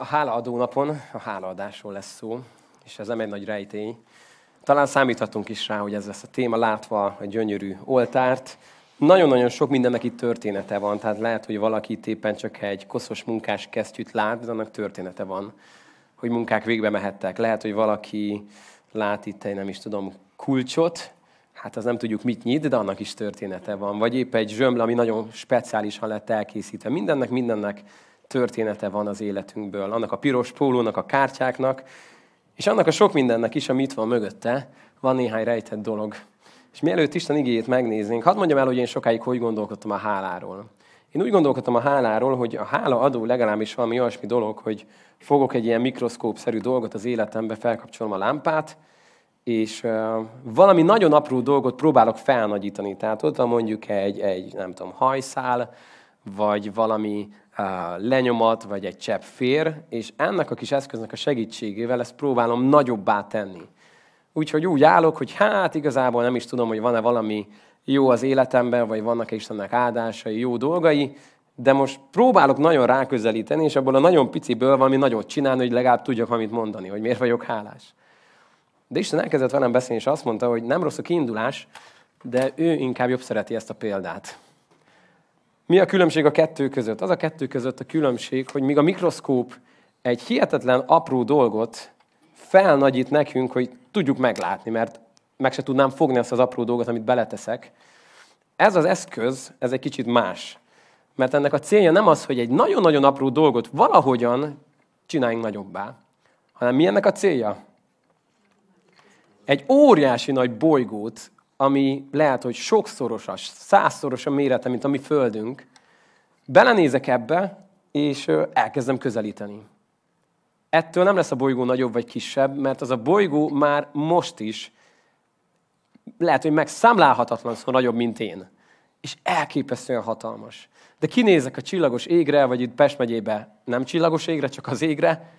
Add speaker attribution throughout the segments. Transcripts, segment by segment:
Speaker 1: A hálaadó napon a hálaadásról lesz szó, és ez nem egy nagy rejtély. Talán számíthatunk is rá, hogy ez lesz a téma, látva a gyönyörű oltárt. Nagyon-nagyon sok mindennek itt története van, tehát lehet, hogy valaki itt éppen csak egy koszos munkás kesztyűt lát, de annak története van, hogy munkák végbe mehettek. Lehet, hogy valaki lát itt egy, nem is tudom, kulcsot, hát az nem tudjuk mit nyit, de annak is története van. Vagy épp egy zsömle, ami nagyon speciálisan lett elkészítve. Mindennek, mindennek története van az életünkből. Annak a piros pólónak, a kártyáknak, és annak a sok mindennek is, ami itt van mögötte, van néhány rejtett dolog. És mielőtt Isten igéjét megnéznénk, hadd mondjam el, hogy én sokáig hogy gondolkodtam a háláról. Én úgy gondolkodtam a háláról, hogy a hála adó legalábbis valami olyasmi dolog, hogy fogok egy ilyen mikroszkópszerű dolgot az életembe, felkapcsolom a lámpát, és uh, valami nagyon apró dolgot próbálok felnagyítani. Tehát ott mondjuk egy, egy nem tudom, hajszál, vagy valami lenyomat, vagy egy csepp fér, és ennek a kis eszköznek a segítségével ezt próbálom nagyobbá tenni. Úgyhogy úgy állok, hogy hát igazából nem is tudom, hogy van-e valami jó az életemben, vagy vannak-e Istennek áldásai, jó dolgai, de most próbálok nagyon ráközelíteni, és abból a nagyon piciből valami nagyot csinálni, hogy legalább tudjak valamit mondani, hogy miért vagyok hálás. De Isten elkezdett velem beszélni, és azt mondta, hogy nem rossz a kiindulás, de ő inkább jobb szereti ezt a példát. Mi a különbség a kettő között? Az a kettő között a különbség, hogy míg a mikroszkóp egy hihetetlen apró dolgot felnagyít nekünk, hogy tudjuk meglátni, mert meg se tudnám fogni azt az apró dolgot, amit beleteszek. Ez az eszköz, ez egy kicsit más. Mert ennek a célja nem az, hogy egy nagyon-nagyon apró dolgot valahogyan csináljunk nagyobbá, hanem mi ennek a célja? Egy óriási nagy bolygót, ami lehet, hogy sokszorosas, százszoros a mérete, mint a mi földünk, belenézek ebbe, és elkezdem közelíteni. Ettől nem lesz a bolygó nagyobb vagy kisebb, mert az a bolygó már most is lehet, hogy megszámlálhatatlan szó nagyobb, mint én. És elképesztően hatalmas. De kinézek a csillagos égre, vagy itt Pest megyébe nem csillagos égre, csak az égre,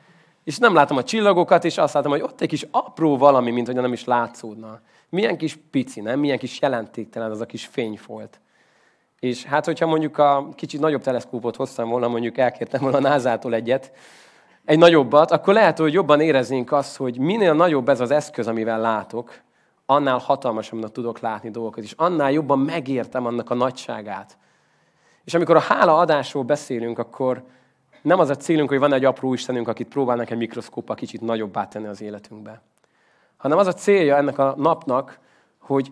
Speaker 1: és nem látom a csillagokat, és azt látom, hogy ott egy kis apró valami, mint hogy nem is látszódna. Milyen kis pici, nem? Milyen kis jelentéktelen az a kis fényfolt. És hát, hogyha mondjuk a kicsit nagyobb teleszkópot hoztam volna, mondjuk elkértem volna a NASA-tól egyet, egy nagyobbat, akkor lehet, hogy jobban éreznénk azt, hogy minél nagyobb ez az eszköz, amivel látok, annál hatalmasabbnak tudok látni dolgokat, és annál jobban megértem annak a nagyságát. És amikor a hála adásról beszélünk, akkor nem az a célunk, hogy van egy apró Istenünk, akit próbálnak egy mikroszkóppal kicsit nagyobbá tenni az életünkbe. Hanem az a célja ennek a napnak, hogy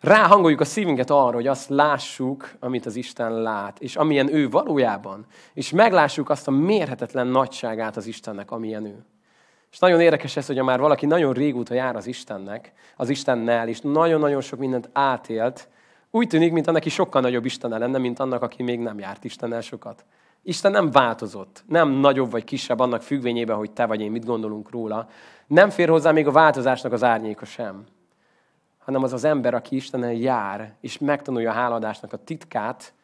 Speaker 1: ráhangoljuk a szívünket arra, hogy azt lássuk, amit az Isten lát, és amilyen ő valójában, és meglássuk azt a mérhetetlen nagyságát az Istennek, amilyen ő. És nagyon érdekes ez, hogy már valaki nagyon régóta jár az Istennek, az Istennel, és nagyon-nagyon sok mindent átélt, úgy tűnik, mint annak sokkal nagyobb Istennel lenne, mint annak, aki még nem járt Istennel sokat. Isten nem változott, nem nagyobb vagy kisebb annak függvényében, hogy te vagy én mit gondolunk róla. Nem fér hozzá még a változásnak az árnyéka sem. Hanem az az ember, aki Istenen jár, és megtanulja a háladásnak a titkát,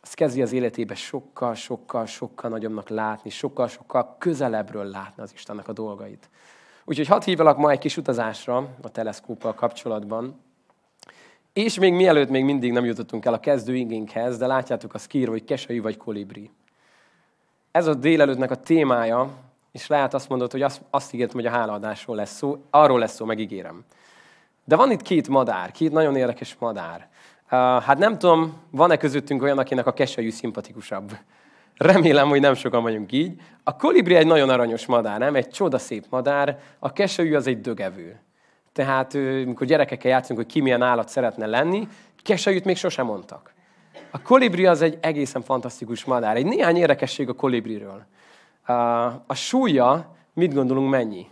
Speaker 1: az kezdi az életébe sokkal, sokkal, sokkal nagyobbnak látni, sokkal, sokkal közelebbről látni az Istennek a dolgait. Úgyhogy hadd hívlak ma egy kis utazásra a teleszkóppal kapcsolatban. És még mielőtt még mindig nem jutottunk el a kezdőigénkhez, de látjátok a skír, hogy keselyű vagy kolibri. Ez a délelőttnek a témája, és lehet azt mondod, hogy azt, azt ígértem, hogy a hálaadásról lesz szó, arról lesz szó, megígérem. De van itt két madár, két nagyon érdekes madár. Uh, hát nem tudom, van-e közöttünk olyan, akinek a keselyű szimpatikusabb. Remélem, hogy nem sokan vagyunk így. A kolibri egy nagyon aranyos madár, nem? Egy csodaszép madár. A keselyű az egy dögevő. Tehát, amikor gyerekekkel játszunk, hogy ki milyen állat szeretne lenni, keselyűt még sosem mondtak. A kolibri az egy egészen fantasztikus madár. Egy néhány érdekesség a kolibriről. A súlya, mit gondolunk mennyi?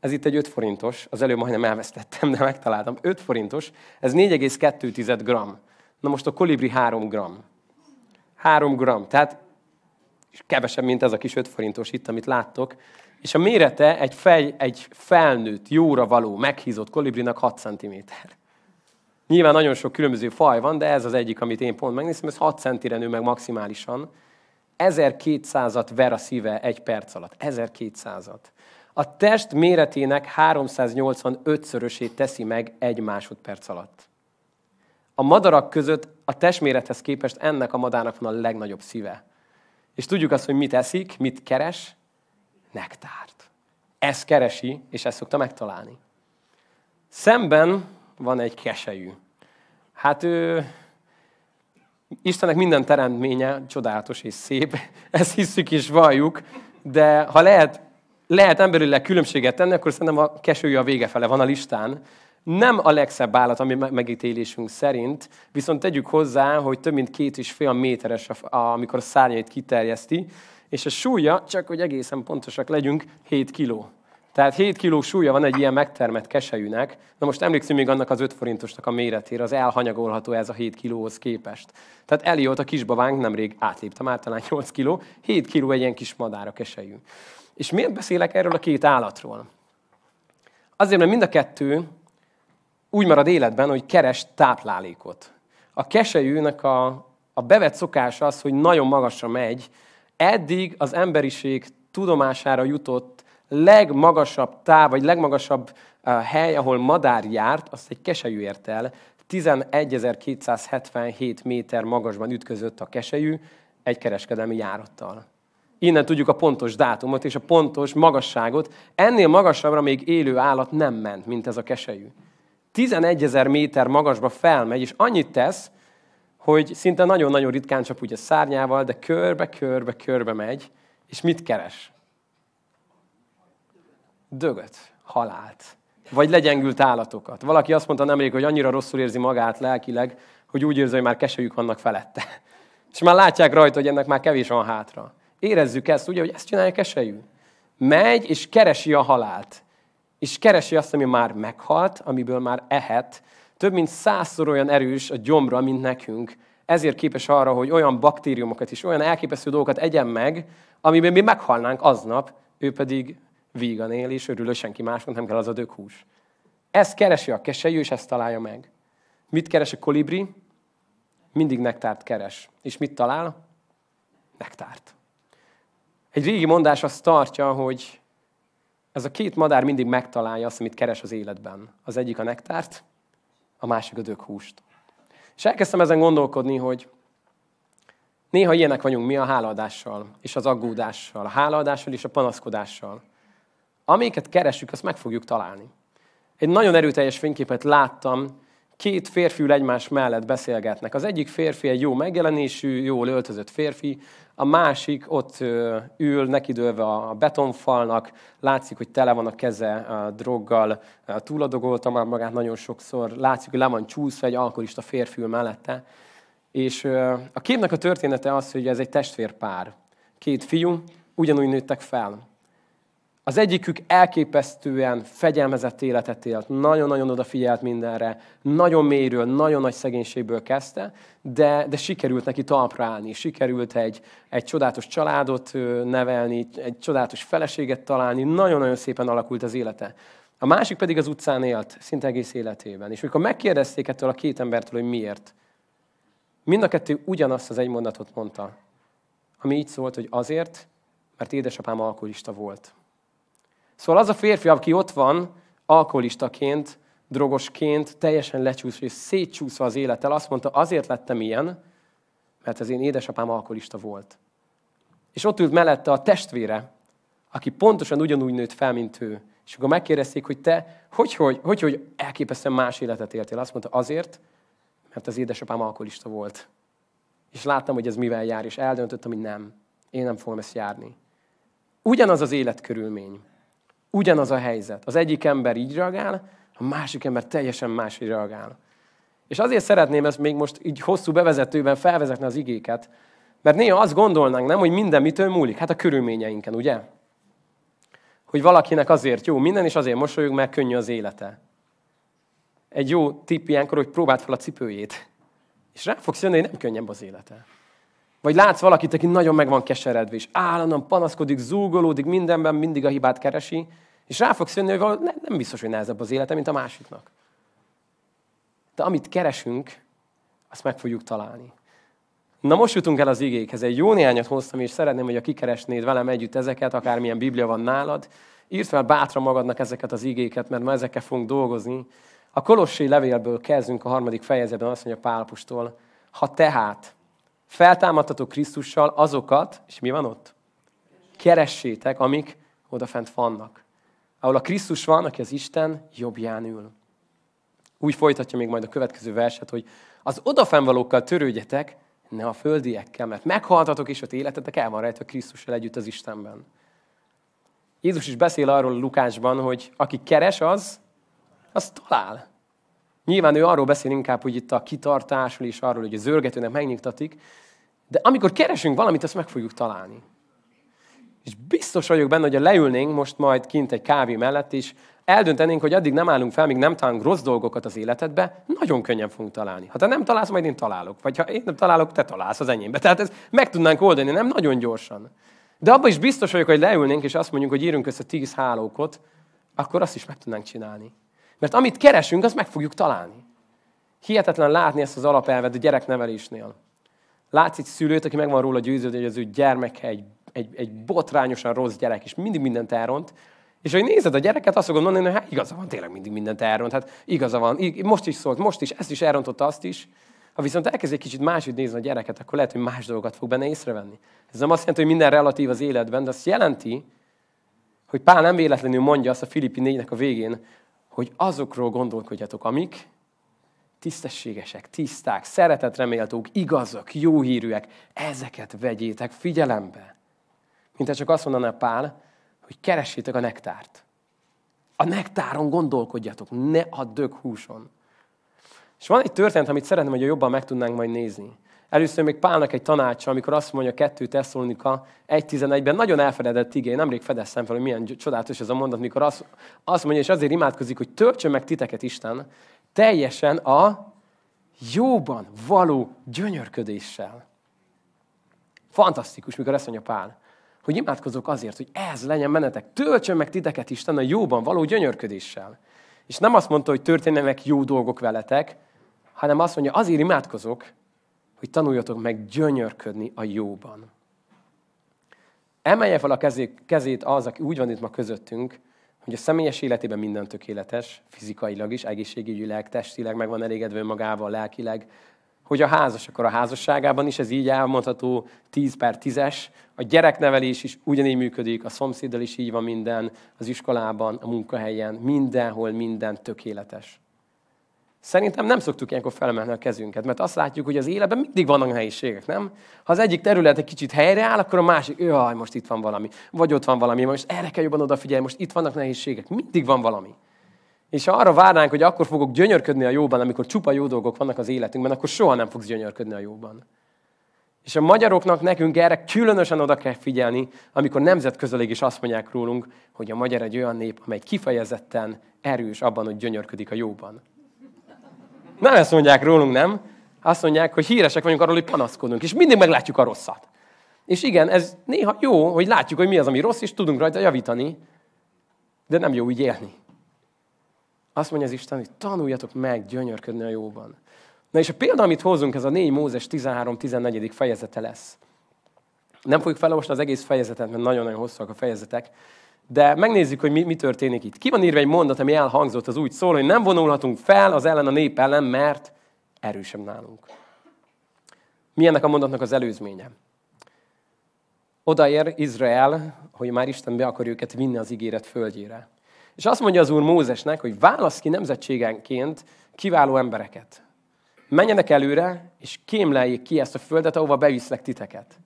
Speaker 1: Ez itt egy 5 forintos, az előbb majdnem elvesztettem, de megtaláltam. 5 forintos, ez 4,2 gram. Na most a kolibri 3 gram. 3 gram, tehát kevesebb, mint ez a kis 5 forintos itt, amit láttok és a mérete egy, fej, egy felnőtt, jóra való, meghízott kolibrinak 6 cm. Nyilván nagyon sok különböző faj van, de ez az egyik, amit én pont megnéztem, ez 6 centire nő meg maximálisan. 1200-at ver a szíve egy perc alatt. 1200-at. A test méretének 385-szörösét teszi meg egy másodperc alatt. A madarak között a testmérethez képest ennek a madárnak van a legnagyobb szíve. És tudjuk azt, hogy mit eszik, mit keres? Nektárt. Ezt keresi, és ezt szokta megtalálni. Szemben van egy keselyű. Hát ő, Istennek minden teremtménye csodálatos és szép, ezt hiszük és valljuk, de ha lehet, lehet emberileg különbséget tenni, akkor szerintem a kesőjű a vége fele van a listán. Nem a legszebb állat, ami megítélésünk szerint, viszont tegyük hozzá, hogy több mint két és fél méteres, amikor a szárnyait kiterjeszti, és a súlya, csak hogy egészen pontosak legyünk, 7 kiló. Tehát 7 kiló súlya van egy ilyen megtermett keselyűnek. Na most emlékszünk még annak az 5 forintosnak a méretére, az elhanyagolható ez a 7 kilóhoz képest. Tehát Eliott a kisbabánk nemrég átlépte már talán 8 kiló, 7 kiló egy ilyen kis madár a keselyű. És miért beszélek erről a két állatról? Azért, mert mind a kettő úgy marad életben, hogy keres táplálékot. A keselyűnek a, a bevett szokás az, hogy nagyon magasra megy. Eddig az emberiség tudomására jutott legmagasabb táv, vagy legmagasabb uh, hely, ahol madár járt, azt egy keselyű ért el. 11.277 méter magasban ütközött a keselyű egy kereskedelmi járattal. Innen tudjuk a pontos dátumot és a pontos magasságot. Ennél magasabbra még élő állat nem ment, mint ez a keselyű. 11 ezer méter magasba felmegy, és annyit tesz, hogy szinte nagyon-nagyon ritkán csak úgy a szárnyával, de körbe, körbe, körbe megy, és mit keres? Dögöt, halált, vagy legyengült állatokat. Valaki azt mondta nemrég, hogy annyira rosszul érzi magát lelkileg, hogy úgy érzi, hogy már keselyük vannak felette. És már látják rajta, hogy ennek már kevés van hátra. Érezzük ezt, ugye, hogy ezt csinálja keselyű. Megy és keresi a halált. És keresi azt, ami már meghalt, amiből már ehet. Több mint százszor olyan erős a gyomra, mint nekünk. Ezért képes arra, hogy olyan baktériumokat és olyan elképesztő dolgokat egyen meg, amiben mi meghalnánk aznap, ő pedig vígan él, és örül, senki másnak nem kell az a dökhús. Ezt keresi a keselyű, és ezt találja meg. Mit keres a kolibri? Mindig nektárt keres. És mit talál? Nektárt. Egy régi mondás azt tartja, hogy ez a két madár mindig megtalálja azt, amit keres az életben. Az egyik a nektárt, a másik a dökhúst. És elkezdtem ezen gondolkodni, hogy néha ilyenek vagyunk mi a hálaadással és az aggódással, a hálaadással és a panaszkodással. Amiket keresünk, azt meg fogjuk találni. Egy nagyon erőteljes fényképet láttam két férfi egymás mellett beszélgetnek. Az egyik férfi egy jó megjelenésű, jól öltözött férfi, a másik ott ül, nekidőlve a betonfalnak, látszik, hogy tele van a keze a droggal, túladogolta már magát nagyon sokszor, látszik, hogy le van csúszva egy alkoholista férfi ül mellette. És a képnek a története az, hogy ez egy testvérpár. Két fiú, ugyanúgy nőttek fel. Az egyikük elképesztően fegyelmezett életet élt, nagyon-nagyon odafigyelt mindenre, nagyon mélyről, nagyon nagy szegénységből kezdte, de, de sikerült neki talpra állni, sikerült egy, egy csodálatos családot nevelni, egy csodálatos feleséget találni, nagyon-nagyon szépen alakult az élete. A másik pedig az utcán élt, szinte egész életében. És amikor megkérdezték ettől a két embertől, hogy miért, mind a kettő ugyanazt az egy mondatot mondta, ami így szólt, hogy azért, mert édesapám alkoholista volt. Szóval az a férfi, aki ott van, alkoholistaként, drogosként, teljesen lecsúszva és szétcsúszva az élettel, azt mondta, azért lettem ilyen, mert az én édesapám alkoholista volt. És ott ült mellette a testvére, aki pontosan ugyanúgy nőtt fel, mint ő. És akkor megkérdezték, hogy te hogy, hogy, hogy, hogy elképesztően más életet éltél. Azt mondta, azért, mert az édesapám alkoholista volt. És láttam, hogy ez mivel jár, és eldöntöttem, hogy nem. Én nem fogom ezt járni. Ugyanaz az életkörülmény. Ugyanaz a helyzet. Az egyik ember így reagál, a másik ember teljesen máshogy reagál. És azért szeretném ezt még most így hosszú bevezetőben felvezetni az igéket, mert néha azt gondolnánk, nem, hogy minden mitől múlik? Hát a körülményeinken, ugye? Hogy valakinek azért jó minden, és azért mosolyog, mert könnyű az élete. Egy jó tipp ilyenkor, hogy próbáld fel a cipőjét. És rá fogsz jönni, hogy nem könnyebb az élete. Vagy látsz valakit, aki nagyon meg van keseredve, és állandóan panaszkodik, zúgolódik, mindenben mindig a hibát keresi, és rá fogsz jönni, hogy nem, biztos, hogy nehezebb az élete, mint a másiknak. De amit keresünk, azt meg fogjuk találni. Na most jutunk el az igékhez. Egy jó néhányat hoztam, és szeretném, hogy a kikeresnéd velem együtt ezeket, akármilyen Biblia van nálad. Írd fel bátran magadnak ezeket az igéket, mert ma ezekkel fogunk dolgozni. A Kolossi levélből kezdünk a harmadik fejezetben, azt mondja Pálapustól, ha tehát feltámadtatok Krisztussal azokat, és mi van ott? Keressétek, amik odafent vannak. Ahol a Krisztus van, aki az Isten jobbján ül. Úgy folytatja még majd a következő verset, hogy az odafennvalókkal törődjetek, ne a földiekkel, mert meghaltatok, és ott életetek el van rejtve Krisztussal együtt az Istenben. Jézus is beszél arról a Lukásban, hogy aki keres, az, az talál. Nyilván ő arról beszél inkább, hogy itt a kitartásról és arról, hogy a zörgetőnek megnyugtatik, de amikor keresünk valamit, azt meg fogjuk találni. És biztos vagyok benne, hogy ha leülnénk most majd kint egy kávé mellett, és eldöntenénk, hogy addig nem állunk fel, míg nem találunk rossz dolgokat az életedbe, nagyon könnyen fogunk találni. Ha te nem találsz, majd én találok. Vagy ha én nem találok, te találsz az enyémbe. Tehát ezt meg tudnánk oldani, nem nagyon gyorsan. De abban is biztos vagyok, hogy leülnénk, és azt mondjuk, hogy írunk össze tíz hálókot, akkor azt is meg tudnánk csinálni. Mert amit keresünk, azt meg fogjuk találni. Hihetetlen látni ezt az alapelvet a gyereknevelésnél. Látsz egy szülőt, aki meg van róla győződve, hogy az ő gyermeke egy, egy, egy botrányosan rossz gyerek, és mindig mindent elront, és hogy nézed a gyereket, azt fogod mondani, hogy hát igaza van, tényleg mindig mindent elront. Hát igaza van, most is szólt, most is, ezt is elrontotta, azt is. Ha viszont elkezd egy kicsit máshogy nézni a gyereket, akkor lehet, hogy más dolgokat fog benne észrevenni. Ez nem azt jelenti, hogy minden relatív az életben, de azt jelenti, hogy Pál nem véletlenül mondja azt a Filippi 4 a végén, hogy azokról gondolkodjatok, amik tisztességesek, tiszták, szeretetreméltók, igazak, jó hírűek, ezeket vegyétek figyelembe. Mint csak azt mondaná Pál, hogy keressétek a nektárt. A nektáron gondolkodjatok, ne a döghúson. És van egy történet, amit szeretném, hogy jobban meg tudnánk majd nézni. Először még Pálnak egy tanácsa, amikor azt mondja 2 Tesszalonika 1.11-ben, nagyon elfedett igé, nemrég fedeztem fel, hogy milyen csodálatos ez a mondat, mikor azt, azt mondja, és azért imádkozik, hogy töltsön meg titeket Isten, teljesen a jóban való gyönyörködéssel. Fantasztikus, mikor ezt mondja Pál, hogy imádkozok azért, hogy ez legyen menetek. Töltsön meg titeket Isten a jóban való gyönyörködéssel. És nem azt mondta, hogy történjenek jó dolgok veletek, hanem azt mondja, azért imádkozok, hogy tanuljatok meg gyönyörködni a jóban. Emelje fel a kezét az, aki úgy van itt ma közöttünk, hogy a személyes életében minden tökéletes, fizikailag is, egészségügyileg, testileg meg van elégedve magával, lelkileg, hogy a házas, akkor a házasságában is ez így elmondható 10 per 10-es, a gyereknevelés is ugyanígy működik, a szomszéddal is így van minden, az iskolában, a munkahelyen, mindenhol minden tökéletes. Szerintem nem szoktuk ilyenkor felemelni a kezünket, mert azt látjuk, hogy az életben mindig vannak nehézségek, nem? Ha az egyik terület egy kicsit helyreáll, akkor a másik, jaj, most itt van valami, vagy ott van valami, most erre kell jobban odafigyelni, most itt vannak nehézségek, mindig van valami. És ha arra várnánk, hogy akkor fogok gyönyörködni a jóban, amikor csupa jó dolgok vannak az életünkben, akkor soha nem fogsz gyönyörködni a jóban. És a magyaroknak nekünk erre különösen oda kell figyelni, amikor nemzetközeleg is azt mondják rólunk, hogy a magyar egy olyan nép, amely kifejezetten erős abban, hogy gyönyörködik a jóban. Nem ezt mondják rólunk, nem? Azt mondják, hogy híresek vagyunk arról, hogy panaszkodunk, és mindig meglátjuk a rosszat. És igen, ez néha jó, hogy látjuk, hogy mi az, ami rossz, és tudunk rajta javítani, de nem jó úgy élni. Azt mondja az Isten, hogy tanuljatok meg gyönyörködni a jóban. Na és a példa, amit hozunk, ez a 4 Mózes 13-14. fejezete lesz. Nem fogjuk felolvasni az egész fejezetet, mert nagyon-nagyon hosszúak a fejezetek, de megnézzük, hogy mi, mi történik itt. Ki van írva egy mondat, ami elhangzott, az úgy szól, hogy nem vonulhatunk fel az ellen a nép ellen, mert erősebb nálunk. Mi ennek a mondatnak az előzménye? Odaér Izrael, hogy már Isten be akar őket vinni az ígéret földjére. És azt mondja az Úr Mózesnek, hogy válasz ki nemzetségenként kiváló embereket. Menjenek előre, és kémleljék ki ezt a földet, ahova beviszlek titeket.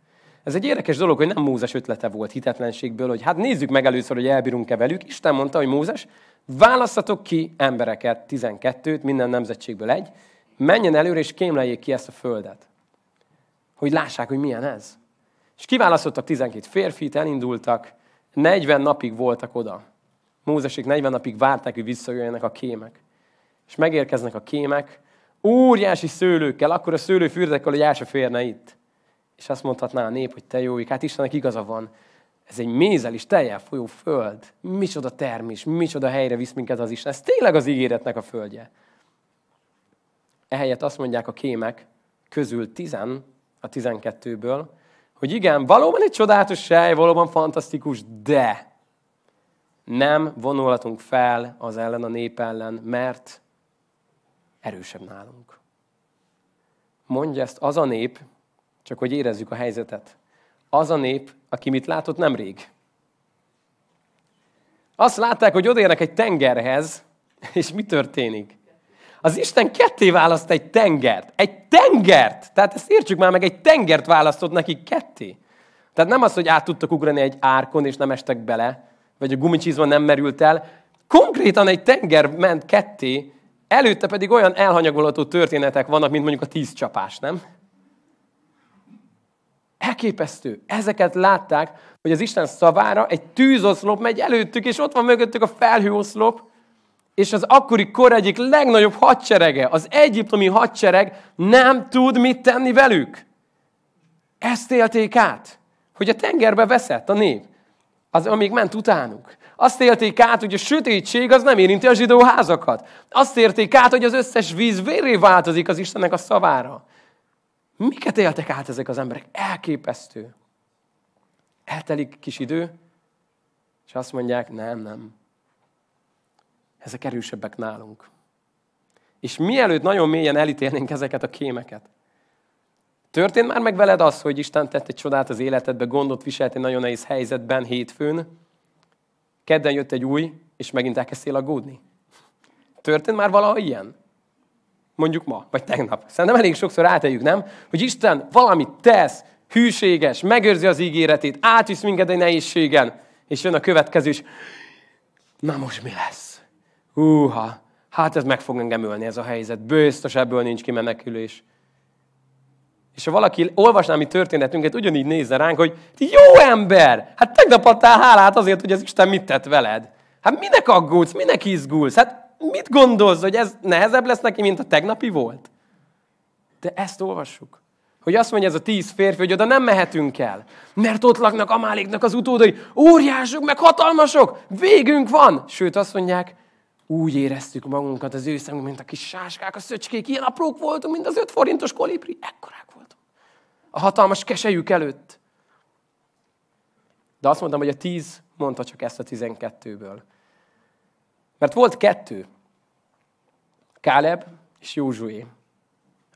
Speaker 1: Ez egy érdekes dolog, hogy nem Mózes ötlete volt hitetlenségből, hogy hát nézzük meg először, hogy elbírunk-e velük. Isten mondta, hogy Mózes, választatok ki embereket, 12-t, minden nemzetségből egy, menjen előre, és kémleljék ki ezt a földet. Hogy lássák, hogy milyen ez. És kiválasztottak 12 férfit, elindultak, 40 napig voltak oda. Mózesik 40 napig várták, hogy visszajöjjenek a kémek. És megérkeznek a kémek, óriási szőlőkkel, akkor a szőlő fürdekkel, hogy el se férne itt. És azt mondhatná a nép, hogy te jó, hát Istennek igaza van. Ez egy mézel is tejjel folyó föld. Micsoda termés, micsoda helyre visz minket az Isten. Ez tényleg az ígéretnek a földje. Ehelyett azt mondják a kémek közül tizen, a tizenkettőből, hogy igen, valóban egy csodálatos sej, valóban fantasztikus, de nem vonulhatunk fel az ellen a nép ellen, mert erősebb nálunk. Mondja ezt az a nép, Csak hogy érezzük a helyzetet. Az a nép, aki mit látott nemrég. Azt látták, hogy odaérnek egy tengerhez, és mi történik? Az Isten ketté választ egy tengert. Egy tengert! Tehát ezt értsük már meg, egy tengert választott nekik ketté. Tehát nem az, hogy át tudtak ugrani egy árkon, és nem estek bele, vagy a gumicsizma nem merült el. Konkrétan egy tenger ment ketté, előtte pedig olyan elhanyagolható történetek vannak, mint mondjuk a tíz csapás, nem? Elképesztő. Ezeket látták, hogy az Isten szavára egy tűzoszlop megy előttük, és ott van mögöttük a felhőoszlop, és az akkori kor egyik legnagyobb hadserege, az egyiptomi hadsereg nem tud mit tenni velük. Ezt élték át, hogy a tengerbe veszett a nép, az, amíg ment utánuk. Azt élték át, hogy a sötétség az nem érinti a zsidó házakat. Azt érték át, hogy az összes víz véré változik az Istennek a szavára. Miket éltek át ezek az emberek? Elképesztő. Eltelik kis idő, és azt mondják, nem, nem. Ezek erősebbek nálunk. És mielőtt nagyon mélyen elítélnénk ezeket a kémeket, történt már meg veled az, hogy Isten tett egy csodát az életedbe, gondot viselt egy nagyon nehéz helyzetben, hétfőn, kedden jött egy új, és megint elkezdtél aggódni? Történt már valaha ilyen? Mondjuk ma, vagy tegnap. Szerintem elég sokszor áteljük, nem? Hogy Isten valamit tesz, hűséges, megőrzi az ígéretét, átvisz minket egy nehézségen, és jön a következő, és na most mi lesz? Húha, hát ez meg fog engem ölni ez a helyzet. Biztos ebből nincs kimenekülés. És ha valaki olvasná mi történetünket, ugyanígy nézze ránk, hogy jó ember, hát tegnap adtál hálát azért, hogy az Isten mit tett veled. Hát minek aggódsz, minek izgulsz? Hát mit gondolsz, hogy ez nehezebb lesz neki, mint a tegnapi volt? De ezt olvassuk. Hogy azt mondja ez a tíz férfi, hogy oda nem mehetünk el. Mert ott laknak Amáléknak az utódai. Óriások, meg hatalmasok. Végünk van. Sőt, azt mondják, úgy éreztük magunkat az ő szemünk, mint a kis sáskák, a szöcskék. Ilyen aprók voltunk, mint az öt forintos kolibri. Ekkorák. A hatalmas kesejük előtt. De azt mondtam, hogy a tíz mondta csak ezt a tizenkettőből. Mert volt kettő. Káleb és Józsué,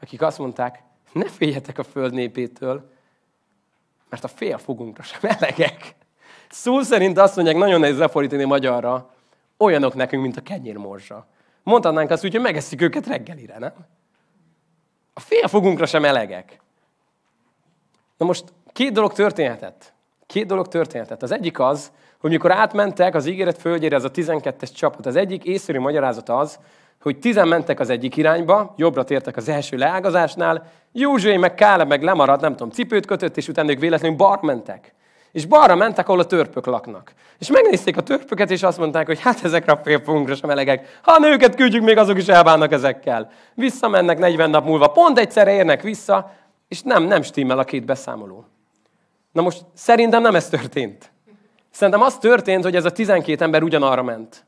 Speaker 1: akik azt mondták, ne féljetek a föld népétől, mert a fél fogunkra sem elegek. Szó szerint azt mondják, nagyon nehéz lefordítani magyarra, olyanok nekünk, mint a kenyérmorzsa. Mondhatnánk azt úgy, hogy megeszik őket reggelire, nem? A fél fogunkra sem elegek. Na most két dolog történhetett. Két dolog történhetett. Az egyik az, hogy mikor átmentek az ígéret földjére, ez a 12-es csapat, az egyik észszerű magyarázat az, hogy tizen mentek az egyik irányba, jobbra tértek az első leágazásnál, Józsué meg Kále meg lemaradt, nem tudom, cipőt kötött, és utána ők véletlenül bar mentek. És balra mentek, ahol a törpök laknak. És megnézték a törpöket, és azt mondták, hogy hát ezekre a félfogunkra sem elegek. Ha a nőket küldjük, még azok is elbánnak ezekkel. Visszamennek 40 nap múlva, pont egyszerre érnek vissza, és nem, nem stimmel a két beszámoló. Na most szerintem nem ez történt. Szerintem az történt, hogy ez a 12 ember ugyanarra ment.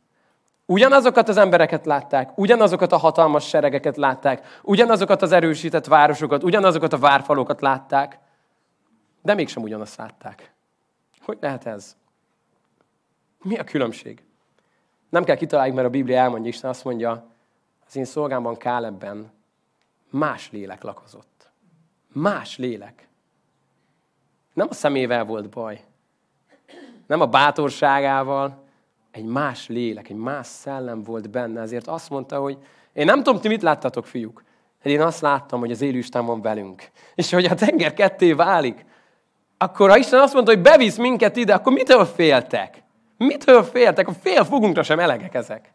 Speaker 1: Ugyanazokat az embereket látták, ugyanazokat a hatalmas seregeket látták, ugyanazokat az erősített városokat, ugyanazokat a várfalokat látták, de mégsem ugyanazt látták. Hogy lehet ez? Mi a különbség? Nem kell kitaláljuk, mert a Biblia elmondja, Isten azt mondja, az én szolgámban Kálebben más lélek lakozott. Más lélek. Nem a szemével volt baj. Nem a bátorságával, egy más lélek, egy más szellem volt benne, ezért azt mondta, hogy én nem tudom, ti mit láttatok, fiúk, de én azt láttam, hogy az élő Isten van velünk. És hogy a tenger ketté válik, akkor ha Isten azt mondta, hogy bevisz minket ide, akkor mitől féltek? Mitől féltek? A fél fogunkra sem elegek ezek.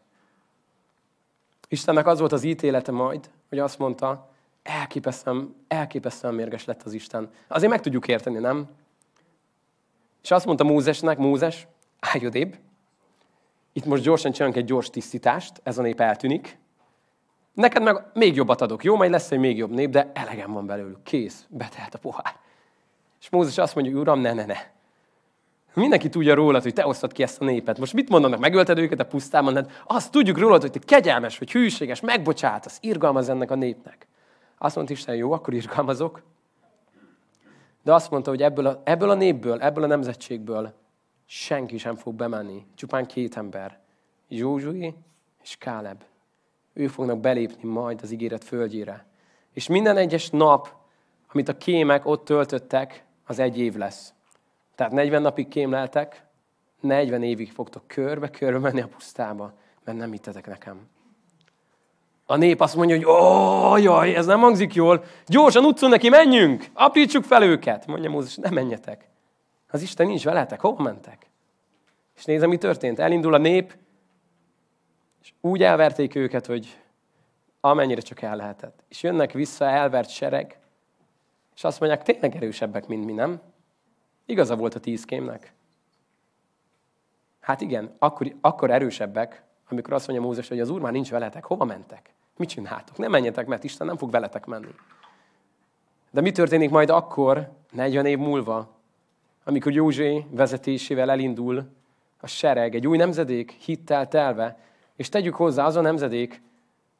Speaker 1: Istennek az volt az ítélete majd, hogy azt mondta, elképesztően, elképesztően mérges lett az Isten. Azért meg tudjuk érteni, nem? És azt mondta Mózesnek, Mózes, állj odébb, itt most gyorsan csinálunk egy gyors tisztítást, ez a nép eltűnik. Neked meg még jobbat adok, jó? Majd lesz egy még jobb nép, de elegem van belőlük. Kész, betelt a pohár. És Mózes azt mondja, uram, ne, ne, ne. Mindenki tudja rólad, hogy te osztad ki ezt a népet. Most mit mondanak? Megölted őket a pusztában? Hát azt tudjuk rólad, hogy te kegyelmes, hogy hűséges, megbocsátasz, irgalmaz ennek a népnek. Azt mondta Isten, jó, akkor irgalmazok. De azt mondta, hogy ebből a, ebből a népből, ebből a nemzetségből senki sem fog bemenni. Csupán két ember. Józsué és Káleb. Ő fognak belépni majd az ígéret földjére. És minden egyes nap, amit a kémek ott töltöttek, az egy év lesz. Tehát 40 napig kémleltek, 40 évig fogtok körbe-körbe menni a pusztába, mert nem hittetek nekem. A nép azt mondja, hogy ó, jaj, ez nem hangzik jól, gyorsan utcon neki, menjünk, aprítsuk fel őket. Mondja Mózes, nem menjetek. Az Isten nincs veletek, hova mentek? És nézem, mi történt. Elindul a nép, és úgy elverték őket, hogy amennyire csak el lehetett. És jönnek vissza elvert sereg, és azt mondják, tényleg erősebbek, mint mi, nem? Igaza volt a tíz kémnek. Hát igen, akkor, akkor erősebbek, amikor azt mondja Mózes, hogy az Úr már nincs veletek, hova mentek? Mit csináltok? Nem menjetek, mert Isten nem fog veletek menni. De mi történik majd akkor, 40 év múlva, amikor Józsé vezetésével elindul a sereg, egy új nemzedék hittel telve, és tegyük hozzá az a nemzedék,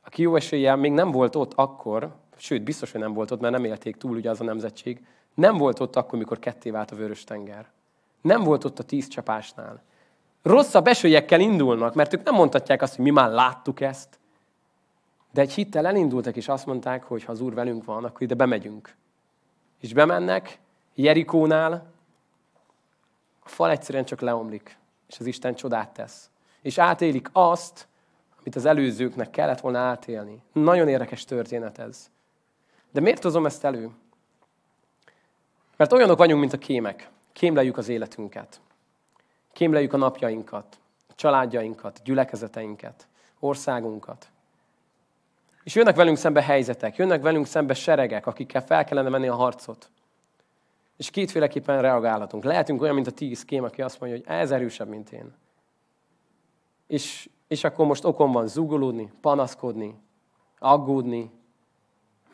Speaker 1: aki jó eséllyel még nem volt ott akkor, sőt, biztos, hogy nem volt ott, mert nem élték túl ugye az a nemzetség, nem volt ott akkor, mikor ketté vált a vörös tenger. Nem volt ott a tíz csapásnál. Rosszabb esőjekkel indulnak, mert ők nem mondhatják azt, hogy mi már láttuk ezt. De egy hittel elindultak, és azt mondták, hogy ha az Úr velünk van, akkor ide bemegyünk. És bemennek, Jerikónál, a fal egyszerűen csak leomlik, és az Isten csodát tesz. És átélik azt, amit az előzőknek kellett volna átélni. Nagyon érdekes történet ez. De miért hozom ezt elő? Mert olyanok vagyunk, mint a kémek. Kémleljük az életünket. Kémleljük a napjainkat, a családjainkat, gyülekezeteinket, országunkat. És jönnek velünk szembe helyzetek, jönnek velünk szembe seregek, akikkel fel kellene menni a harcot. És kétféleképpen reagálhatunk. Lehetünk olyan, mint a tíz kém, aki azt mondja, hogy ez erősebb, mint én. És, és akkor most okom van zugolódni, panaszkodni, aggódni,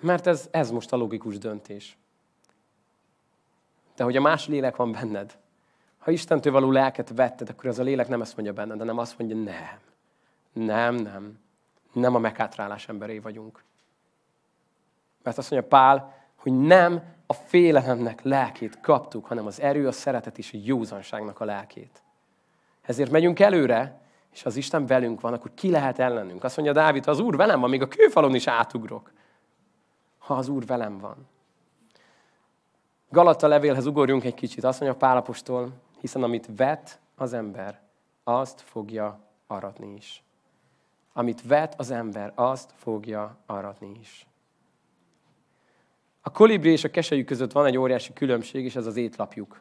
Speaker 1: mert ez, ez most a logikus döntés. De hogy a más lélek van benned, ha Istentől való lelket vetted, akkor az a lélek nem ezt mondja benned, hanem azt mondja, nem, nem, nem, nem a meghátrálás emberé vagyunk. Mert azt mondja Pál, hogy nem a félelemnek lelkét kaptuk, hanem az erő, a szeretet és a józanságnak a lelkét. Ezért megyünk előre, és az Isten velünk van, akkor ki lehet ellenünk? Azt mondja Dávid, ha az Úr velem van, még a kőfalon is átugrok. Ha az Úr velem van. Galata levélhez ugorjunk egy kicsit. Azt mondja Pálapostól, hiszen amit vet az ember, azt fogja aratni is. Amit vet az ember, azt fogja aratni is. A kolibri és a keselyű között van egy óriási különbség, és ez az étlapjuk.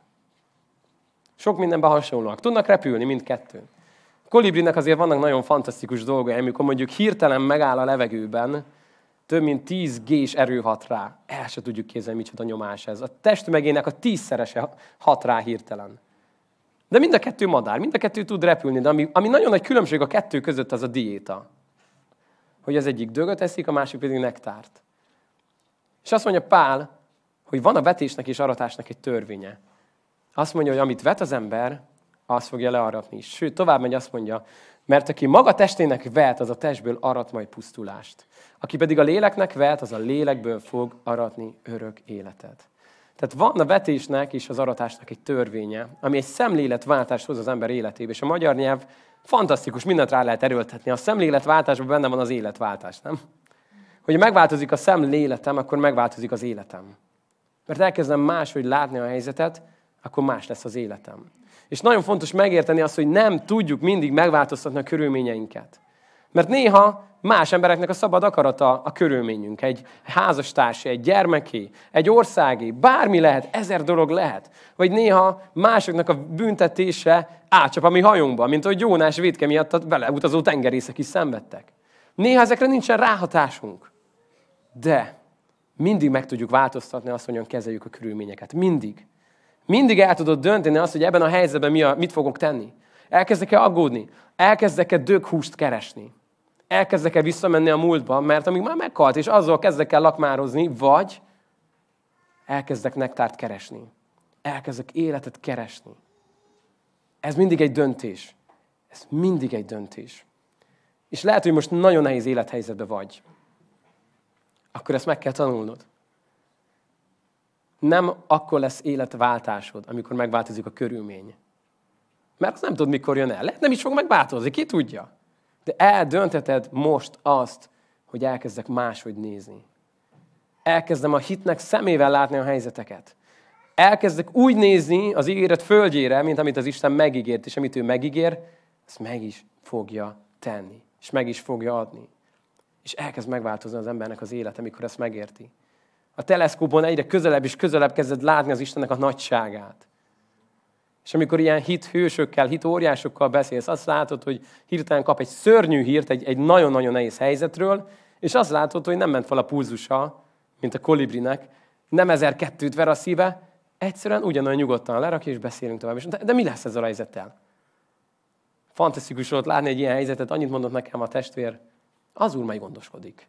Speaker 1: Sok mindenben hasonlóak. Tudnak repülni mindkettő. A kolibrinek azért vannak nagyon fantasztikus dolgai, amikor mondjuk hirtelen megáll a levegőben, több mint 10 G-s erő hat rá. El se tudjuk képzelni, micsoda nyomás ez. A testmegének a tízszerese hat rá hirtelen. De mind a kettő madár, mind a kettő tud repülni, de ami, ami nagyon nagy különbség a kettő között, az a diéta. Hogy az egyik dögöt eszik, a másik pedig nektárt. És azt mondja Pál, hogy van a vetésnek és aratásnak egy törvénye. Azt mondja, hogy amit vet az ember, azt fogja learatni. Sőt, tovább megy, azt mondja, mert aki maga testének vet, az a testből arat majd pusztulást. Aki pedig a léleknek vet, az a lélekből fog aratni örök életet. Tehát van a vetésnek és az aratásnak egy törvénye, ami egy szemléletváltást hoz az ember életébe. És a magyar nyelv fantasztikus, mindent rá lehet erőltetni. A szemléletváltásban benne van az életváltás, nem? Hogy megváltozik a szemléletem, akkor megváltozik az életem. Mert elkezdem máshogy látni a helyzetet, akkor más lesz az életem. És nagyon fontos megérteni azt, hogy nem tudjuk mindig megváltoztatni a körülményeinket. Mert néha más embereknek a szabad akarata a körülményünk. Egy házastársi, egy gyermeké, egy országi, bármi lehet, ezer dolog lehet. Vagy néha másoknak a büntetése átcsap a mi hajunkba, mint ahogy Jónás védke miatt a beleutazó tengerészek is szenvedtek. Néha ezekre nincsen ráhatásunk. De mindig meg tudjuk változtatni azt, hogyan kezeljük a körülményeket. Mindig. Mindig el tudod dönteni azt, hogy ebben a helyzetben mi a, mit fogok tenni. Elkezdek-e aggódni? Elkezdek-e döghúst keresni? Elkezdek-e visszamenni a múltba, mert amíg már meghalt, és azzal kezdek el lakmározni, vagy elkezdek nektárt keresni. Elkezdek életet keresni. Ez mindig egy döntés. Ez mindig egy döntés. És lehet, hogy most nagyon nehéz élethelyzetben vagy. Akkor ezt meg kell tanulnod. Nem akkor lesz életváltásod, amikor megváltozik a körülmény. Mert azt nem tudod, mikor jön el. Lehet nem is fog megváltozni, ki tudja. De eldöntheted most azt, hogy elkezdek máshogy nézni. elkezdem a hitnek szemével látni a helyzeteket. Elkezdek úgy nézni az ígéret földjére, mint amit az Isten megígért, és amit ő megígér, ezt meg is fogja tenni, és meg is fogja adni. És elkezd megváltozni az embernek az élete, amikor ezt megérti. A teleszkópon egyre közelebb és közelebb kezded látni az Istennek a nagyságát. És amikor ilyen hit hősökkel, hit óriásokkal beszélsz, azt látod, hogy hirtelen kap egy szörnyű hírt egy, egy nagyon-nagyon nehéz helyzetről, és azt látod, hogy nem ment fel a pulzusa, mint a kolibrinek, nem ezer kettőt ver a szíve, egyszerűen ugyanolyan nyugodtan lerakja, és beszélünk tovább. De, de mi lesz ezzel a helyzettel? Fantasztikus volt látni egy ilyen helyzetet, annyit mondott nekem a testvér, az úr majd gondoskodik.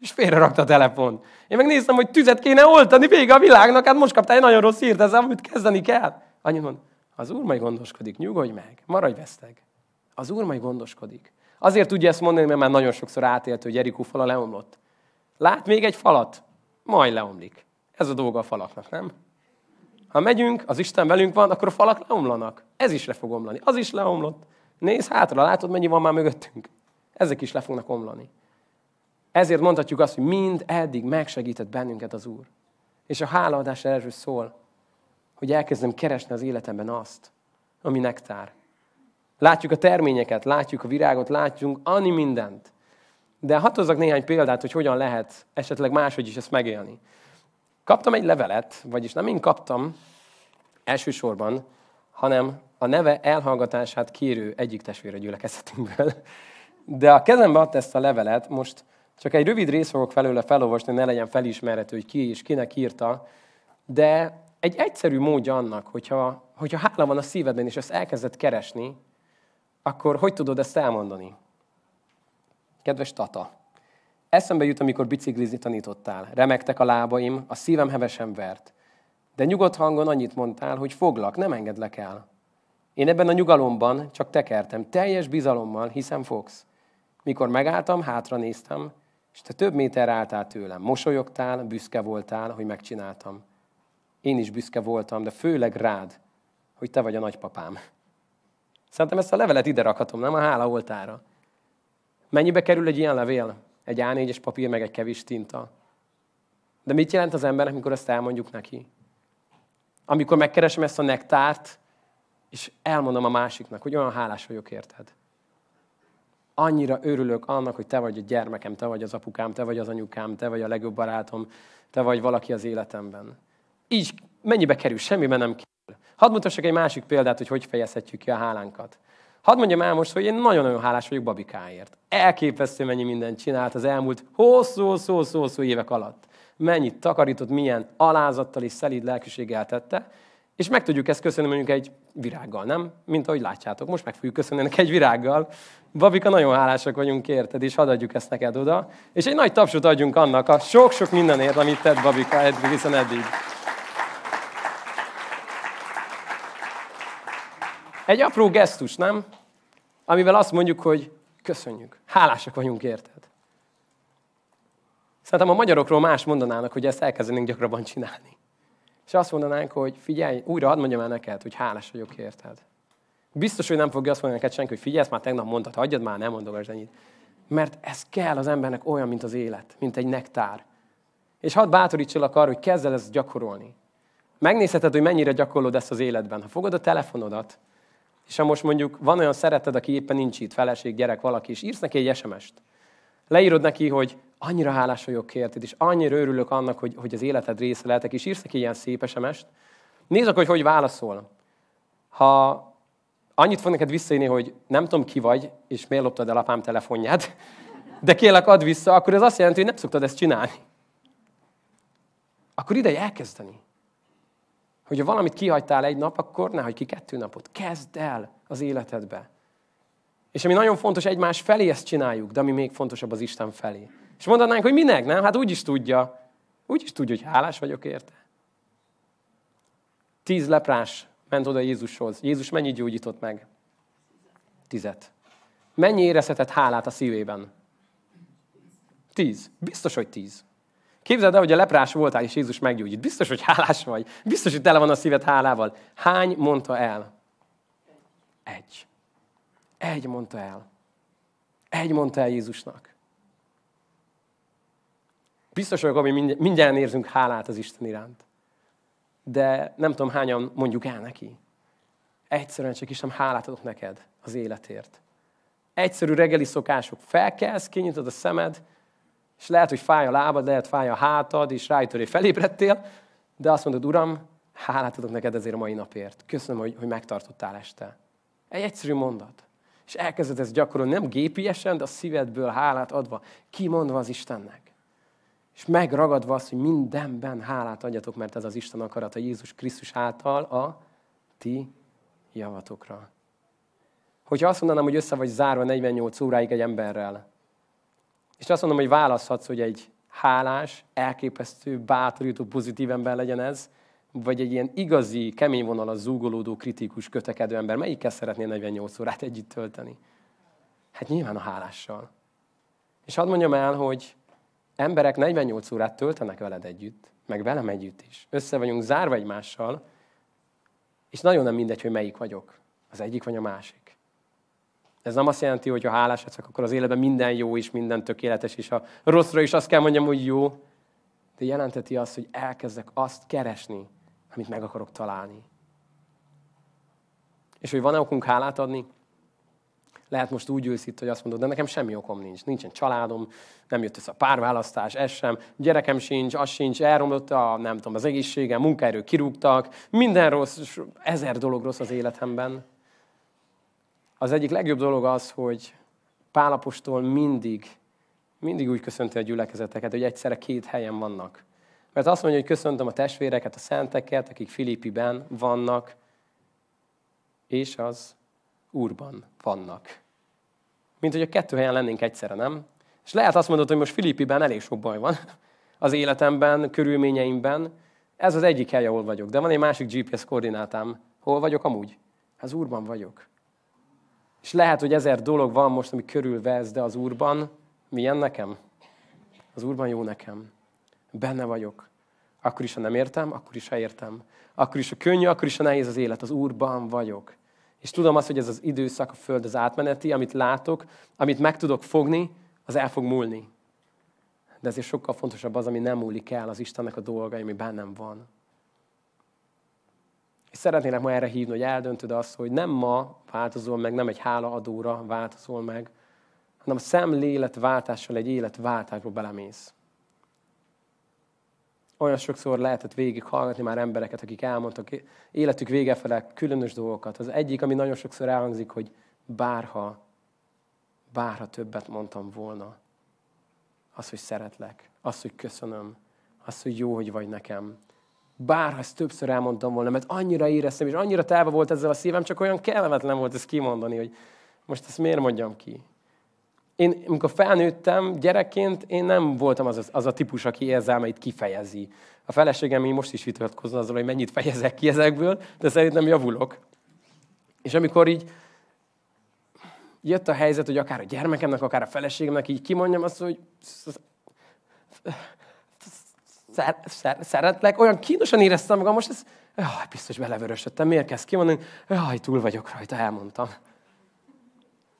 Speaker 1: És félre rakta a telefon. Én megnéztem, hogy tüzet kéne oltani vége a világnak, hát most kaptál egy nagyon rossz hírt, ezzel amit kezdeni kell. Annyit mond, az úr majd gondoskodik, nyugodj meg, maradj veszteg. Az úr majd gondoskodik. Azért tudja ezt mondani, mert már nagyon sokszor átélt, hogy Jerikó fala leomlott. Lát még egy falat, majd leomlik. Ez a dolga a falaknak, nem? Ha megyünk, az Isten velünk van, akkor a falak leomlanak. Ez is le fog omlani. Az is leomlott. Nézd hátra, látod, mennyi van már mögöttünk. Ezek is le fognak omlani. Ezért mondhatjuk azt, hogy mind eddig megsegített bennünket az Úr. És a hálaadás erről szól, hogy elkezdem keresni az életemben azt, ami nektár. Látjuk a terményeket, látjuk a virágot, látjunk annyi mindent. De hadd hozzak néhány példát, hogy hogyan lehet esetleg máshogy is ezt megélni. Kaptam egy levelet, vagyis nem én kaptam elsősorban, hanem a neve elhallgatását kérő egyik testvére gyülekezetünkből. De a kezembe adta ezt a levelet, most csak egy rövid rész fogok felőle felolvasni, ne legyen felismerhető, hogy ki és kinek írta, de egy egyszerű módja annak, hogyha, hogyha hála van a szívedben, és ezt elkezded keresni, akkor hogy tudod ezt elmondani? Kedves Tata, eszembe jut, amikor biciklizni tanítottál. Remektek a lábaim, a szívem hevesen vert. De nyugodt hangon annyit mondtál, hogy foglak, nem engedlek el. Én ebben a nyugalomban csak tekertem, teljes bizalommal, hiszen fogsz. Mikor megálltam, hátra néztem, és te több méter álltál tőlem. Mosolyogtál, büszke voltál, hogy megcsináltam. Én is büszke voltam, de főleg rád, hogy te vagy a nagypapám. Szerintem ezt a levelet ide rakhatom, nem a hála oltára. Mennyibe kerül egy ilyen levél? Egy A4-es papír, meg egy kevés tinta. De mit jelent az embernek, mikor ezt elmondjuk neki? Amikor megkeresem ezt a nektárt, és elmondom a másiknak, hogy olyan hálás vagyok érted. Annyira örülök annak, hogy te vagy a gyermekem, te vagy az apukám, te vagy az anyukám, te vagy a legjobb barátom, te vagy valaki az életemben. Így mennyibe kerül? Semmiben nem kerül. Hadd mutassak egy másik példát, hogy hogy fejezhetjük ki a hálánkat. Hadd mondjam el most, hogy én nagyon-nagyon hálás vagyok Babikáért. Elképesztő, mennyi mindent csinált az elmúlt hosszú-hosszú-hosszú évek alatt. Mennyit takarított, milyen alázattal és szelíd lelkiséggel tette, és meg tudjuk ezt köszönni mondjuk egy virággal, nem? Mint ahogy látjátok, most meg fogjuk köszönni ennek egy virággal. Babika, nagyon hálásak vagyunk érted, és hadd adjuk ezt neked oda. És egy nagy tapsot adjunk annak a sok-sok mindenért, amit tett Babika eddig, hiszen eddig. Egy apró gesztus, nem? Amivel azt mondjuk, hogy köszönjük, hálásak vagyunk érted. Szerintem a magyarokról más mondanának, hogy ezt elkezdenénk gyakrabban csinálni. És azt mondanánk, hogy figyelj, újra hadd mondjam el neked, hogy hálás vagyok érted. Biztos, hogy nem fogja azt mondani neked senki, hogy figyelj, ezt már tegnap mondtad, hagyjad már, nem mondom ennyit. Mert ez kell az embernek olyan, mint az élet, mint egy nektár. És hadd bátorítsalak arra, hogy kezd el ezt gyakorolni. Megnézheted, hogy mennyire gyakorlod ezt az életben. Ha fogod a telefonodat, és ha most mondjuk van olyan szereted, aki éppen nincs itt, feleség, gyerek, valaki, és írsz neki egy SMS-t. Leírod neki, hogy annyira hálás vagyok érted, és annyira örülök annak, hogy, hogy az életed része lehetek, és írsz neki ilyen szép SMS-t. Nézd hogy hogy válaszol. Ha annyit fog neked visszaírni, hogy nem tudom ki vagy, és miért loptad el apám telefonját, de kérlek, add vissza, akkor ez azt jelenti, hogy nem szoktad ezt csinálni. Akkor ideje elkezdeni. Hogyha valamit kihagytál egy nap, akkor ne hagyj ki kettő napot. Kezd el az életedbe. És ami nagyon fontos, egymás felé ezt csináljuk, de ami még fontosabb az Isten felé. És mondanánk, hogy minek, nem? Hát úgy is tudja. Úgy is tudja, hogy hálás vagyok érte. Tíz leprás ment oda Jézushoz. Jézus mennyit gyógyított meg? Tizet. Mennyi érezhetett hálát a szívében? Tíz. Biztos, hogy tíz. Képzeld el, hogy a leprás voltál, és Jézus meggyógyít. Biztos, hogy hálás vagy. Biztos, hogy tele van a szíved hálával. Hány mondta el? Egy. Egy mondta el. Egy mondta el Jézusnak. Biztos vagyok, hogy mindjárt érzünk hálát az Isten iránt. De nem tudom, hányan mondjuk el neki. Egyszerűen csak Isten hálát adok neked az életért. Egyszerű reggeli szokások. Felkelsz, kinyitod a szemed, és lehet, hogy fáj a lábad, lehet fáj a hátad, és rájtör, hogy felébredtél, de azt mondod, Uram, hálát adok neked ezért a mai napért. Köszönöm, hogy, hogy megtartottál este. Egy egyszerű mondat. És elkezded ezt gyakorolni, nem gépiesen, de a szívedből hálát adva, kimondva az Istennek. És megragadva azt, hogy mindenben hálát adjatok, mert ez az Isten akarata Jézus Krisztus által a ti javatokra. Hogyha azt mondanám, hogy össze vagy zárva 48 óráig egy emberrel, és azt mondom, hogy választhatsz, hogy egy hálás, elképesztő, bátorító, pozitív ember legyen ez, vagy egy ilyen igazi, kemény vonal, zúgolódó, kritikus, kötekedő ember, melyikkel szeretnél 48 órát együtt tölteni? Hát nyilván a hálással. És hadd mondjam el, hogy emberek 48 órát töltenek veled együtt, meg velem együtt is. Össze vagyunk zárva egymással, és nagyon nem mindegy, hogy melyik vagyok. Az egyik vagy a másik. Ez nem azt jelenti, hogy ha hálás leszek, akkor az életben minden jó és minden tökéletes, és a rosszra is azt kell mondjam, hogy jó. De jelenteti azt, hogy elkezdek azt keresni, amit meg akarok találni. És hogy van-e okunk hálát adni? Lehet most úgy ülsz itt, hogy azt mondod, de nekem semmi okom nincs. Nincsen családom, nem jött össze a párválasztás, ez sem, gyerekem sincs, az sincs, elromlott a, nem tudom, az egészségem, munkaerő kirúgtak, minden rossz, ezer dolog rossz az életemben. Az egyik legjobb dolog az, hogy Pálapostól mindig, mindig úgy köszönti a gyülekezeteket, hogy egyszerre két helyen vannak. Mert azt mondja, hogy köszöntöm a testvéreket, a szenteket, akik Filippiben vannak, és az Úrban vannak. Mint hogy a kettő helyen lennénk egyszerre, nem? És lehet azt mondod, hogy most Filippiben elég sok baj van az életemben, körülményeimben. Ez az egyik hely, ahol vagyok. De van egy másik GPS koordinátám. Hol vagyok amúgy? Az Úrban vagyok. És lehet, hogy ezer dolog van most, ami körülvesz, de az Úrban milyen nekem? Az Úrban jó nekem. Benne vagyok. Akkor is, ha nem értem, akkor is, ha értem. Akkor is, ha könnyű, akkor is, ha nehéz az élet. Az Úrban vagyok. És tudom azt, hogy ez az időszak, a Föld az átmeneti, amit látok, amit meg tudok fogni, az el fog múlni. De ezért sokkal fontosabb az, ami nem múlik el, az Istennek a dolga, ami bennem van. És szeretnélek ma erre hívni, hogy eldöntöd azt, hogy nem ma változol meg, nem egy hálaadóra változol meg, hanem a szemléletváltással egy életváltásba belemész. Olyan sokszor lehetett végig hallgatni már embereket, akik elmondtak életük vége fele különös dolgokat. Az egyik, ami nagyon sokszor elhangzik, hogy bárha, bárha többet mondtam volna, az, hogy szeretlek, az, hogy köszönöm, az, hogy jó, hogy vagy nekem. Bárha ezt többször elmondtam volna, mert annyira éreztem, és annyira telve volt ezzel a szívem, csak olyan kellemetlen volt ezt kimondani, hogy most ezt miért mondjam ki én, amikor felnőttem gyerekként, én nem voltam az, az a típus, aki érzelmeit kifejezi. A feleségem még most is vitatkozna azzal, hogy mennyit fejezek ki ezekből, de szerintem javulok. És amikor így jött a helyzet, hogy akár a gyermekemnek, akár a feleségemnek így kimondjam azt, hogy szeretlek, olyan kínosan éreztem magam, most ez, jaj, biztos belevörösödtem, miért kezd kimondani, jaj, túl vagyok rajta, elmondtam.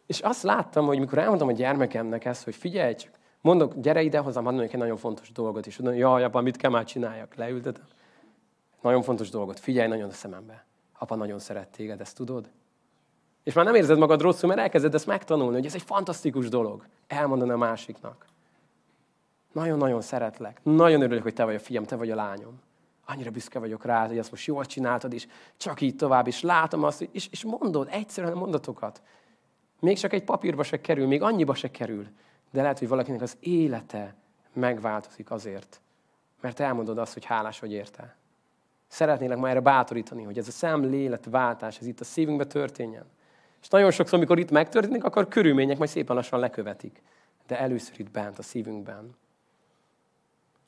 Speaker 1: És azt láttam, hogy mikor elmondom a gyermekemnek ezt, hogy figyelj csak, mondok, gyere ide hozzám, hadd egy nagyon fontos dolgot, és mondom, jaj, apa, mit kell már csináljak? Leültetem. Nagyon fontos dolgot, figyelj nagyon a szemembe. Apa nagyon szeret téged, ezt tudod? És már nem érzed magad rosszul, mert elkezded ezt megtanulni, hogy ez egy fantasztikus dolog. Elmondani a másiknak. Nagyon-nagyon szeretlek. Nagyon örülök, hogy te vagy a fiam, te vagy a lányom. Annyira büszke vagyok rá, hogy ezt most jól csináltad, és csak így tovább, és látom azt, és, és mondod egyszerűen a mondatokat. Még csak egy papírba se kerül, még annyiba se kerül. De lehet, hogy valakinek az élete megváltozik azért, mert elmondod azt, hogy hálás vagy érte. Szeretnélek ma erre bátorítani, hogy ez a szemléletváltás, ez itt a szívünkbe történjen. És nagyon sokszor, amikor itt megtörténik, akkor körülmények majd szépen lassan lekövetik. De először itt bent, a szívünkben.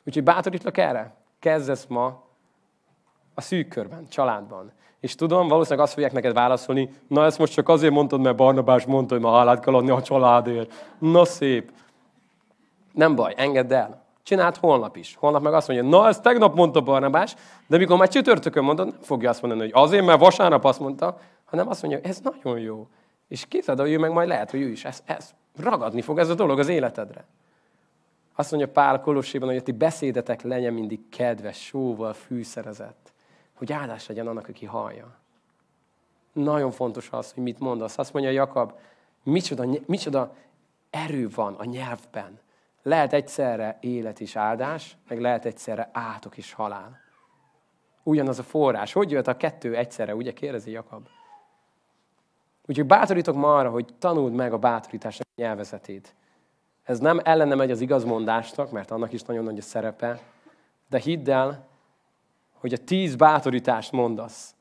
Speaker 1: Úgyhogy bátorítlak erre. Kezd ezt ma a szűk körben, családban. És tudom, valószínűleg azt fogják neked válaszolni, na ezt most csak azért mondtad, mert Barnabás mondta, hogy ma hálát kell adni a családért. Na szép. Nem baj, engedd el. Csináld holnap is. Holnap meg azt mondja, na ezt tegnap mondta Barnabás, de mikor már csütörtökön mondod, nem fogja azt mondani, hogy azért, mert vasárnap azt mondta, hanem azt mondja, ez nagyon jó. És képzeld, hogy ő meg majd lehet, hogy ő is ez, ez ragadni fog ez a dolog az életedre. Azt mondja Pál Kolosséban, hogy a ti beszédetek legyen mindig kedves, sóval fűszerezett, hogy áldás legyen annak, aki hallja. Nagyon fontos az, hogy mit mondasz. Azt mondja Jakab, micsoda, micsoda erő van a nyelvben. Lehet egyszerre élet és áldás, meg lehet egyszerre átok és halál. Ugyanaz a forrás. Hogy jött a kettő egyszerre, ugye kérdezi Jakab? Úgyhogy bátorítok ma arra, hogy tanuld meg a bátorításnak a nyelvezetét. Ez nem ellene megy az igazmondásnak, mert annak is nagyon nagy a szerepe, de hidd el, hogy a tíz bátorítást mondasz,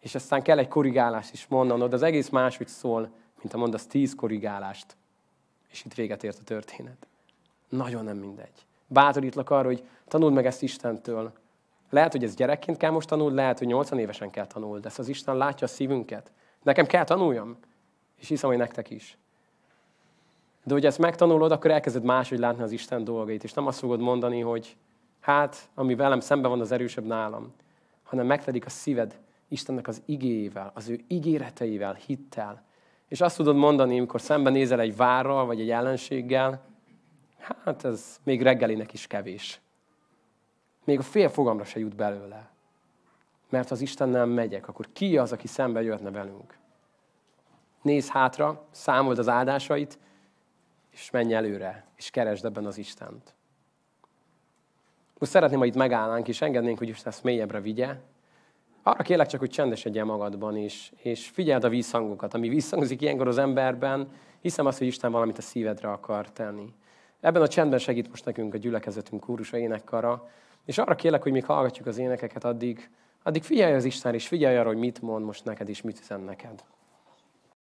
Speaker 1: és aztán kell egy korrigálást is mondanod, az egész máshogy szól, mint ha mondasz tíz korrigálást, és itt véget ért a történet. Nagyon nem mindegy. Bátorítlak arra, hogy tanuld meg ezt Istentől. Lehet, hogy ez gyerekként kell most tanulni, lehet, hogy 80 évesen kell tanulni, de ezt az Isten látja a szívünket. Nekem kell tanuljam, és hiszem, hogy nektek is. De hogy ezt megtanulod, akkor elkezded máshogy látni az Isten dolgait, és nem azt fogod mondani, hogy hát, ami velem szemben van, az erősebb nálam, hanem megtelik a szíved Istennek az igével, az ő ígéreteivel, hittel. És azt tudod mondani, amikor szembenézel egy várral, vagy egy ellenséggel, hát ez még reggelinek is kevés. Még a fél fogamra se jut belőle. Mert az Isten nem megyek, akkor ki az, aki szembe jöhetne velünk? Nézz hátra, számold az áldásait, és menj előre, és keresd ebben az Istent. Most szeretném, hogy itt megállnánk, és engednénk, hogy Isten ezt mélyebbre vigye. Arra kérlek csak, hogy csendesedj magadban is, és figyeld a vízhangokat, ami visszhangzik ilyenkor az emberben, hiszem azt, hogy Isten valamit a szívedre akar tenni. Ebben a csendben segít most nekünk a gyülekezetünk kórusa énekkara, és arra kérlek, hogy még hallgatjuk az énekeket, addig, addig figyelj az Isten, és figyelj arra, hogy mit mond most neked, és mit üzen neked.